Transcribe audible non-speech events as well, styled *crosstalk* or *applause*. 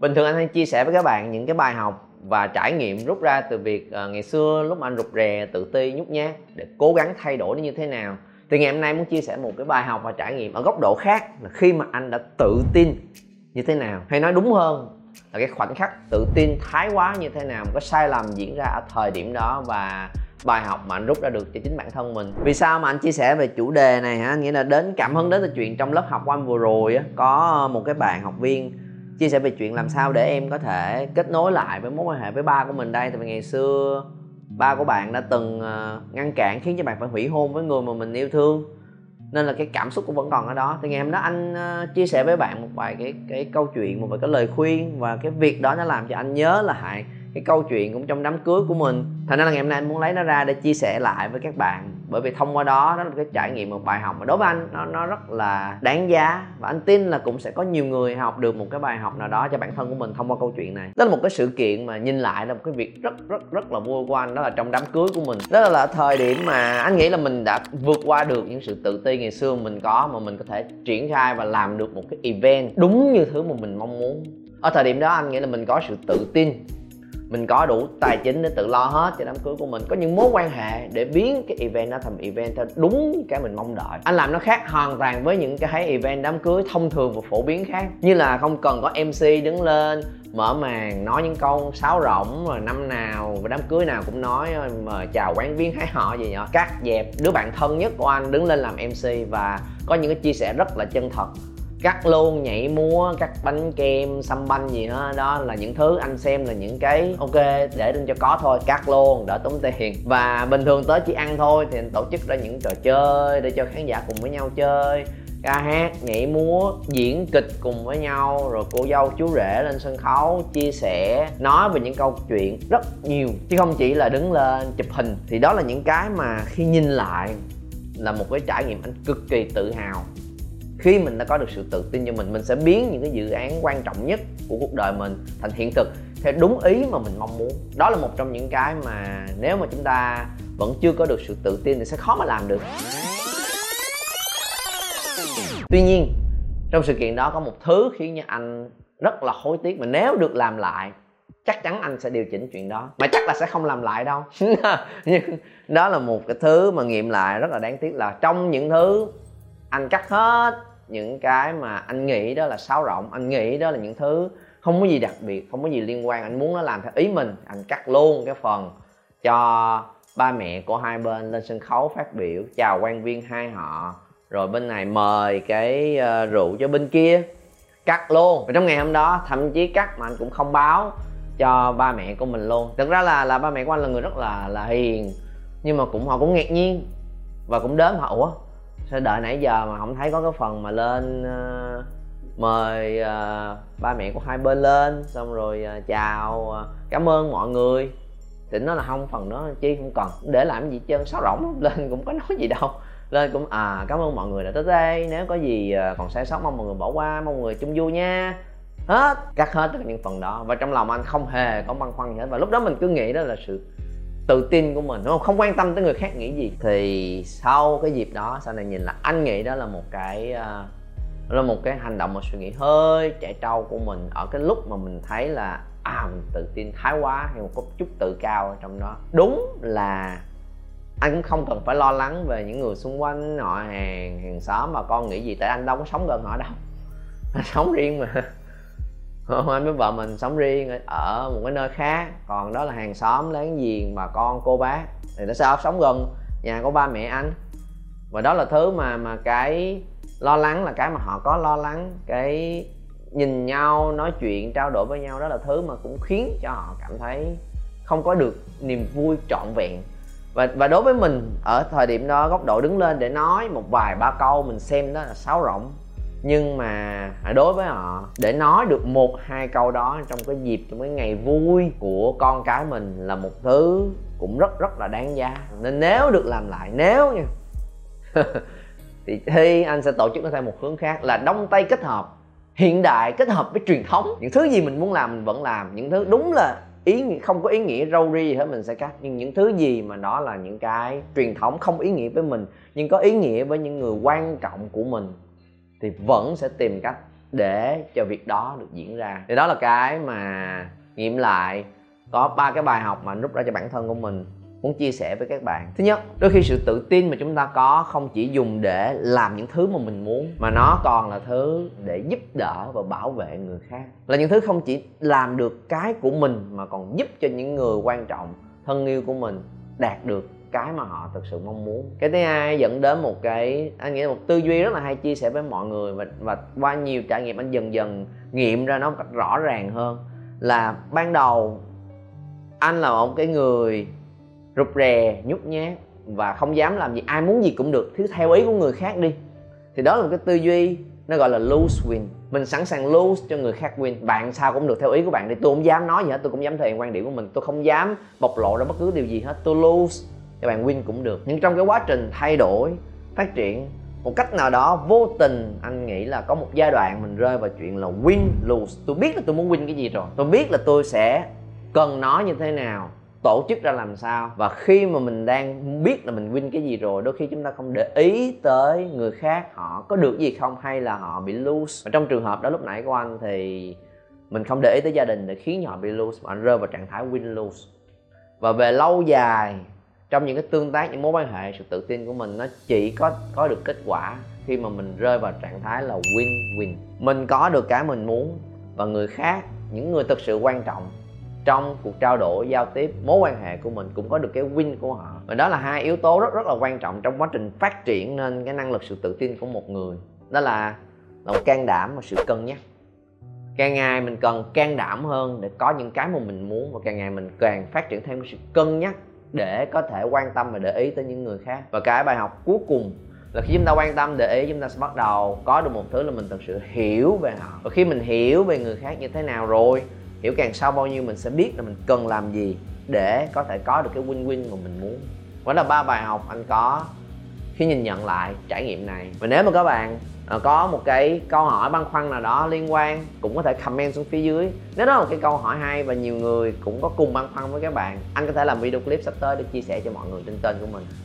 bình thường anh hay chia sẻ với các bạn những cái bài học và trải nghiệm rút ra từ việc uh, ngày xưa lúc mà anh rụt rè tự ti nhút nhát để cố gắng thay đổi nó như thế nào. Thì ngày hôm nay muốn chia sẻ một cái bài học và trải nghiệm ở góc độ khác là khi mà anh đã tự tin như thế nào. Hay nói đúng hơn là cái khoảnh khắc tự tin thái quá như thế nào có sai lầm diễn ra ở thời điểm đó và bài học mà anh rút ra được cho chính bản thân mình. Vì sao mà anh chia sẻ về chủ đề này hả? Nghĩa là đến cảm hứng đến từ chuyện trong lớp học của anh vừa rồi á có một cái bạn học viên chia sẻ về chuyện làm sao để em có thể kết nối lại với mối quan hệ với ba của mình đây. Tại vì ngày xưa ba của bạn đã từng ờ, ngăn cản khiến cho bạn phải hủy hôn với người mà mình yêu thương. Nên là cái cảm xúc cũng vẫn còn ở đó. Thì ngày hôm đó anh ờ, chia sẻ với bạn một vài cái cái câu chuyện, một vài cái lời khuyên và cái việc đó nó làm cho anh nhớ lại cái câu chuyện cũng trong đám cưới của mình. Thành ra là ngày hôm nay anh muốn lấy nó ra để chia sẻ lại với các bạn. Bởi vì thông qua đó đó là một cái trải nghiệm, một bài học mà đối với anh, nó nó rất là đáng giá. Và anh tin là cũng sẽ có nhiều người học được một cái bài học nào đó cho bản thân của mình thông qua câu chuyện này. Đó là một cái sự kiện mà nhìn lại là một cái việc rất rất rất là vui của anh. Đó là trong đám cưới của mình. Đó là thời điểm mà anh nghĩ là mình đã vượt qua được những sự tự ti ngày xưa mình có mà mình có thể triển khai và làm được một cái event đúng như thứ mà mình mong muốn. Ở thời điểm đó, anh nghĩ là mình có sự tự tin mình có đủ tài chính để tự lo hết cho đám cưới của mình. Có những mối quan hệ để biến cái event đó thành event theo đúng cái mình mong đợi. Anh làm nó khác hoàn toàn với những cái event đám cưới thông thường và phổ biến khác. Như là không cần có mc đứng lên, mở màn, nói những câu sáo rỗng, rồi năm nào, và đám cưới nào cũng nói mời chào quán viên hái họ gì nhỏ. Cắt dẹp, đứa bạn thân nhất của anh đứng lên làm mc và có những cái chia sẻ rất là chân thật cắt luôn, nhảy múa, cắt bánh kem xăm banh gì đó. Đó là những thứ anh xem là những cái ok, để lên cho có thôi, cắt luôn, đỡ tốn tiền. Và bình thường tới chỉ ăn thôi thì anh tổ chức ra những trò chơi để cho khán giả cùng với nhau chơi. Ca hát, nhảy múa, diễn kịch cùng với nhau, rồi cô dâu, chú rể lên sân khấu, chia sẻ, nói về những câu chuyện rất nhiều. Chứ không chỉ là đứng lên chụp hình. Thì đó là những cái mà khi nhìn lại là một cái trải nghiệm anh cực kỳ tự hào khi mình đã có được sự tự tin cho mình mình sẽ biến những cái dự án quan trọng nhất của cuộc đời mình thành hiện thực theo đúng ý mà mình mong muốn. Đó là một trong những cái mà nếu mà chúng ta vẫn chưa có được sự tự tin thì sẽ khó mà làm được. Tuy nhiên, trong sự kiện đó có một thứ khiến cho anh rất là hối tiếc mà nếu được làm lại, chắc chắn anh sẽ điều chỉnh chuyện đó. Mà chắc là sẽ không làm lại đâu. *laughs* Nhưng đó là một cái thứ mà nghiệm lại rất là đáng tiếc là trong những thứ anh cắt hết những cái mà anh nghĩ đó là sáo rộng anh nghĩ đó là những thứ không có gì đặc biệt không có gì liên quan. Anh muốn nó làm theo ý mình anh cắt luôn cái phần cho ba mẹ của hai bên lên sân khấu phát biểu. Chào quan viên hai họ. Rồi bên này mời cái uh, rượu cho bên kia. Cắt luôn. Và trong ngày hôm đó thậm chí cắt mà anh cũng không báo cho ba mẹ của mình luôn. Thực ra là là ba mẹ của anh là người rất là là hiền nhưng mà cũng họ cũng ngạc nhiên và cũng đến họ ủa sao đợi nãy giờ mà không thấy có cái phần mà lên uh, mời uh, ba mẹ của hai bên lên xong rồi uh, chào uh, cảm ơn mọi người. Thì nó là không phần đó chi không cần. Để làm gì chân sáo rỗng *laughs* lên cũng có nói gì đâu. Lên cũng à cảm ơn mọi người đã tới đây. Nếu có gì còn sai sót mong mọi người bỏ qua mong mọi người chung vui nha. Hết. Cắt hết tất cả những phần đó. Và trong lòng anh không hề có băn khoăn gì hết. Và lúc đó mình cứ nghĩ đó là sự tự tin của mình đúng không? Không quan tâm tới người khác nghĩ gì. Thì sau cái dịp đó sau này nhìn là anh nghĩ đó là một cái uh, là một cái hành động một suy nghĩ hơi chạy trâu của mình ở cái lúc mà mình thấy là à mình tự tin thái quá hay một chút tự cao ở trong đó. Đúng là anh cũng không cần phải lo lắng về những người xung quanh họ hàng hàng xóm mà con nghĩ gì tại anh đâu có sống gần họ đâu. Anh *laughs* sống riêng mà không anh với vợ mình sống riêng ở một cái nơi khác. Còn đó là hàng xóm láng giềng bà con cô bác thì nó sao sống gần nhà của ba mẹ anh. Và đó là thứ mà mà cái lo lắng, là cái mà họ có lo lắng, cái nhìn nhau, nói chuyện, trao đổi với nhau, đó là thứ mà cũng khiến cho họ cảm thấy không có được niềm vui trọn vẹn. Và và đối với mình, ở thời điểm đó, góc độ đứng lên để nói một vài ba câu, mình xem đó là sáo rỗng nhưng mà đối với họ, để nói được một, hai câu đó trong cái dịp, trong cái ngày vui của con cái mình là một thứ cũng rất rất là đáng giá. Nên nếu được làm lại, nếu nha, *laughs* thì thi, anh sẽ tổ chức nó theo một hướng khác là đông tây kết hợp, hiện đại kết hợp với truyền thống. Những thứ gì mình muốn làm, mình vẫn làm. Những thứ đúng là ý nghĩa, không có ý nghĩa râu ri gì hết mình sẽ cắt. Nhưng những thứ gì mà đó là những cái truyền thống không ý nghĩa với mình, nhưng có ý nghĩa với những người quan trọng của mình thì vẫn sẽ tìm cách để cho việc đó được diễn ra. Thì đó là cái mà nghiệm lại, có ba cái bài học mà anh rút ra cho bản thân của mình, muốn chia sẻ với các bạn. Thứ nhất, đôi khi sự tự tin mà chúng ta có không chỉ dùng để làm những thứ mà mình muốn, mà nó còn là thứ để giúp đỡ và bảo vệ người khác. Là những thứ không chỉ làm được cái của mình, mà còn giúp cho những người quan trọng, thân yêu của mình đạt được cái mà họ thực sự mong muốn. Cái thứ hai dẫn đến một cái, anh nghĩ là một tư duy rất là hay chia sẻ với mọi người và và qua nhiều trải nghiệm anh dần dần nghiệm ra nó một cách rõ ràng hơn. Là ban đầu, anh là một cái người rụt rè, nhút nhát và không dám làm gì, ai muốn gì cũng được thứ theo ý của người khác đi. Thì đó là một cái tư duy, nó gọi là lose win. Mình sẵn sàng lose cho người khác win, bạn sao cũng được theo ý của bạn đi. Tôi không dám nói gì hết, tôi cũng dám thể hiện quan điểm của mình, tôi không dám bộc lộ ra bất cứ điều gì hết. Tôi lose cho bạn win cũng được. Nhưng trong cái quá trình thay đổi, phát triển một cách nào đó, vô tình anh nghĩ là có một giai đoạn mình rơi vào chuyện là win, lose. Tôi biết là tôi muốn win cái gì rồi. Tôi biết là tôi sẽ cần nó như thế nào, tổ chức ra làm sao. Và khi mà mình đang biết là mình win cái gì rồi, đôi khi chúng ta không để ý tới người khác, họ có được gì không hay là họ bị lose. Và trong trường hợp đó lúc nãy của anh thì mình không để ý tới gia đình để khiến họ bị lose, mà anh rơi vào trạng thái win lose. Và về lâu dài trong những cái tương tác, những mối quan hệ, sự tự tin của mình nó chỉ có có được kết quả khi mà mình rơi vào trạng thái là win win mình có được cái mình muốn và người khác, những người thực sự quan trọng trong cuộc trao đổi, giao tiếp, mối quan hệ của mình cũng có được cái win của họ. Và đó là hai yếu tố rất rất là quan trọng trong quá trình phát triển nên cái năng lực, sự tự tin của một người. Đó là lòng can đảm và sự cân nhắc. Càng ngày mình cần can đảm hơn để có những cái mà mình muốn và càng ngày mình càng phát triển thêm sự cân nhắc để có thể quan tâm và để ý tới những người khác. Và cái bài học cuối cùng là khi chúng ta quan tâm, để ý, chúng ta sẽ bắt đầu có được một thứ là mình thật sự hiểu về họ. Và khi mình hiểu về người khác như thế nào rồi, hiểu càng sâu bao nhiêu, mình sẽ biết là mình cần làm gì để có thể có được cái win win mà mình muốn. Đó là ba bài học anh có khi nhìn nhận lại trải nghiệm này. Và nếu mà các bạn Ờ, có một cái câu hỏi băn khoăn nào đó liên quan, cũng có thể comment xuống phía dưới. Nếu đó là một cái câu hỏi hay và nhiều người cũng có cùng băn khoăn với các bạn, anh có thể làm video clip sắp tới để chia sẻ cho mọi người trên kênh của mình.